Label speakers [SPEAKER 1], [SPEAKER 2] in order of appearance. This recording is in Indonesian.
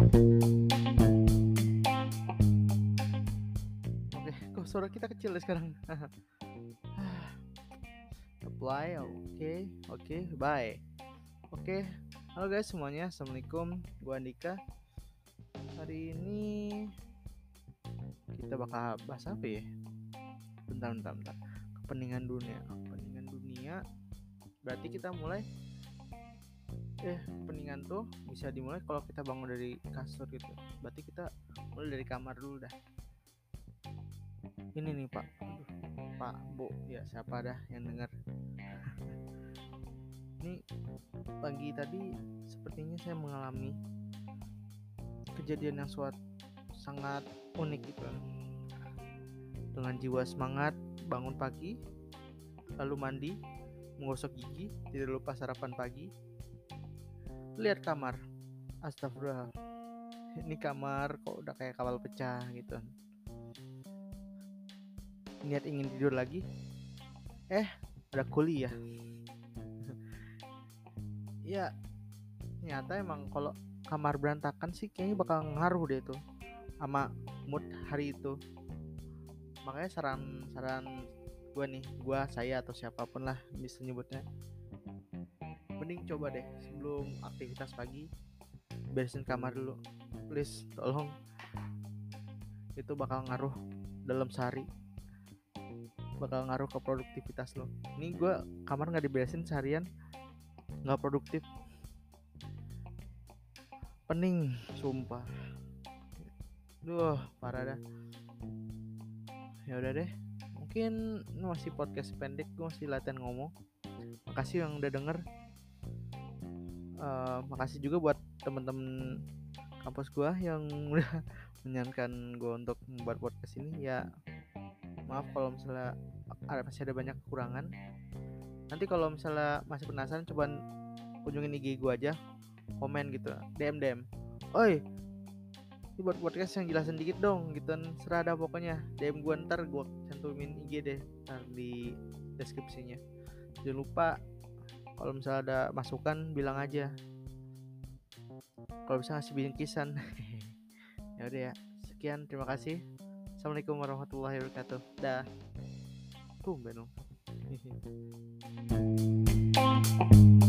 [SPEAKER 1] Oke, kok suara kita kecil ya sekarang? Apply, oke, oke, bye. Oke, halo guys semuanya, assalamualaikum, gua Andika. Hari ini kita bakal bahas apa ya? Bentar, bentar, bentar. Kepentingan dunia, kepentingan dunia. Berarti kita mulai eh kepentingan tuh bisa dimulai kalau kita bangun dari kasur gitu. Berarti kita mulai dari kamar dulu dah. Ini nih pak. Pak bu ya siapa dah yang dengar ini pagi tadi sepertinya saya mengalami kejadian yang suat sangat unik gitu. Dengan jiwa semangat bangun pagi lalu mandi menggosok gigi tidak lupa sarapan pagi lihat kamar. Astagfirullah. Ini kamar kok udah kayak kapal pecah gitu. Niat ingin tidur lagi? Eh ada kuliah. Ya nyata emang kalau kamar berantakan sih kayaknya bakal ngaruh deh tuh sama mood hari itu. Makanya saran saran gue nih gue saya atau siapa pun lah bisa nyebutnya mending coba deh sebelum aktivitas pagi beresin kamar dulu. Please tolong. Itu bakal ngaruh dalam sehari. Bakal ngaruh ke produktivitas lo. Ini gue kamar nggak diberesin seharian nggak produktif. Pening sumpah. Duh parah dah. Ya udah deh. Mungkin masih podcast pendek gue masih latihan ngomong. Makasih yang udah denger uh, makasih juga buat temen-temen kampus gua yang udah menyanyikan gue untuk membuat podcast ini. Ya maaf kalau misalnya ada masih ada banyak kekurangan. Nanti kalau misalnya masih penasaran coba kunjungin IG gue aja. Komen gitu DM DM oi ini buat podcast yang jelasin dikit dong gitu kan. Serada pokoknya. DM gue ntar gue cantumin IG deh ntar di deskripsinya. Jangan lupa kalau misalnya ada masukan bilang aja. Kalau bisa ngasih bingkisan. Ya udah ya. Sekian terima kasih. Assalamualaikum warahmatullahi wabarakatuh. Dah. Dong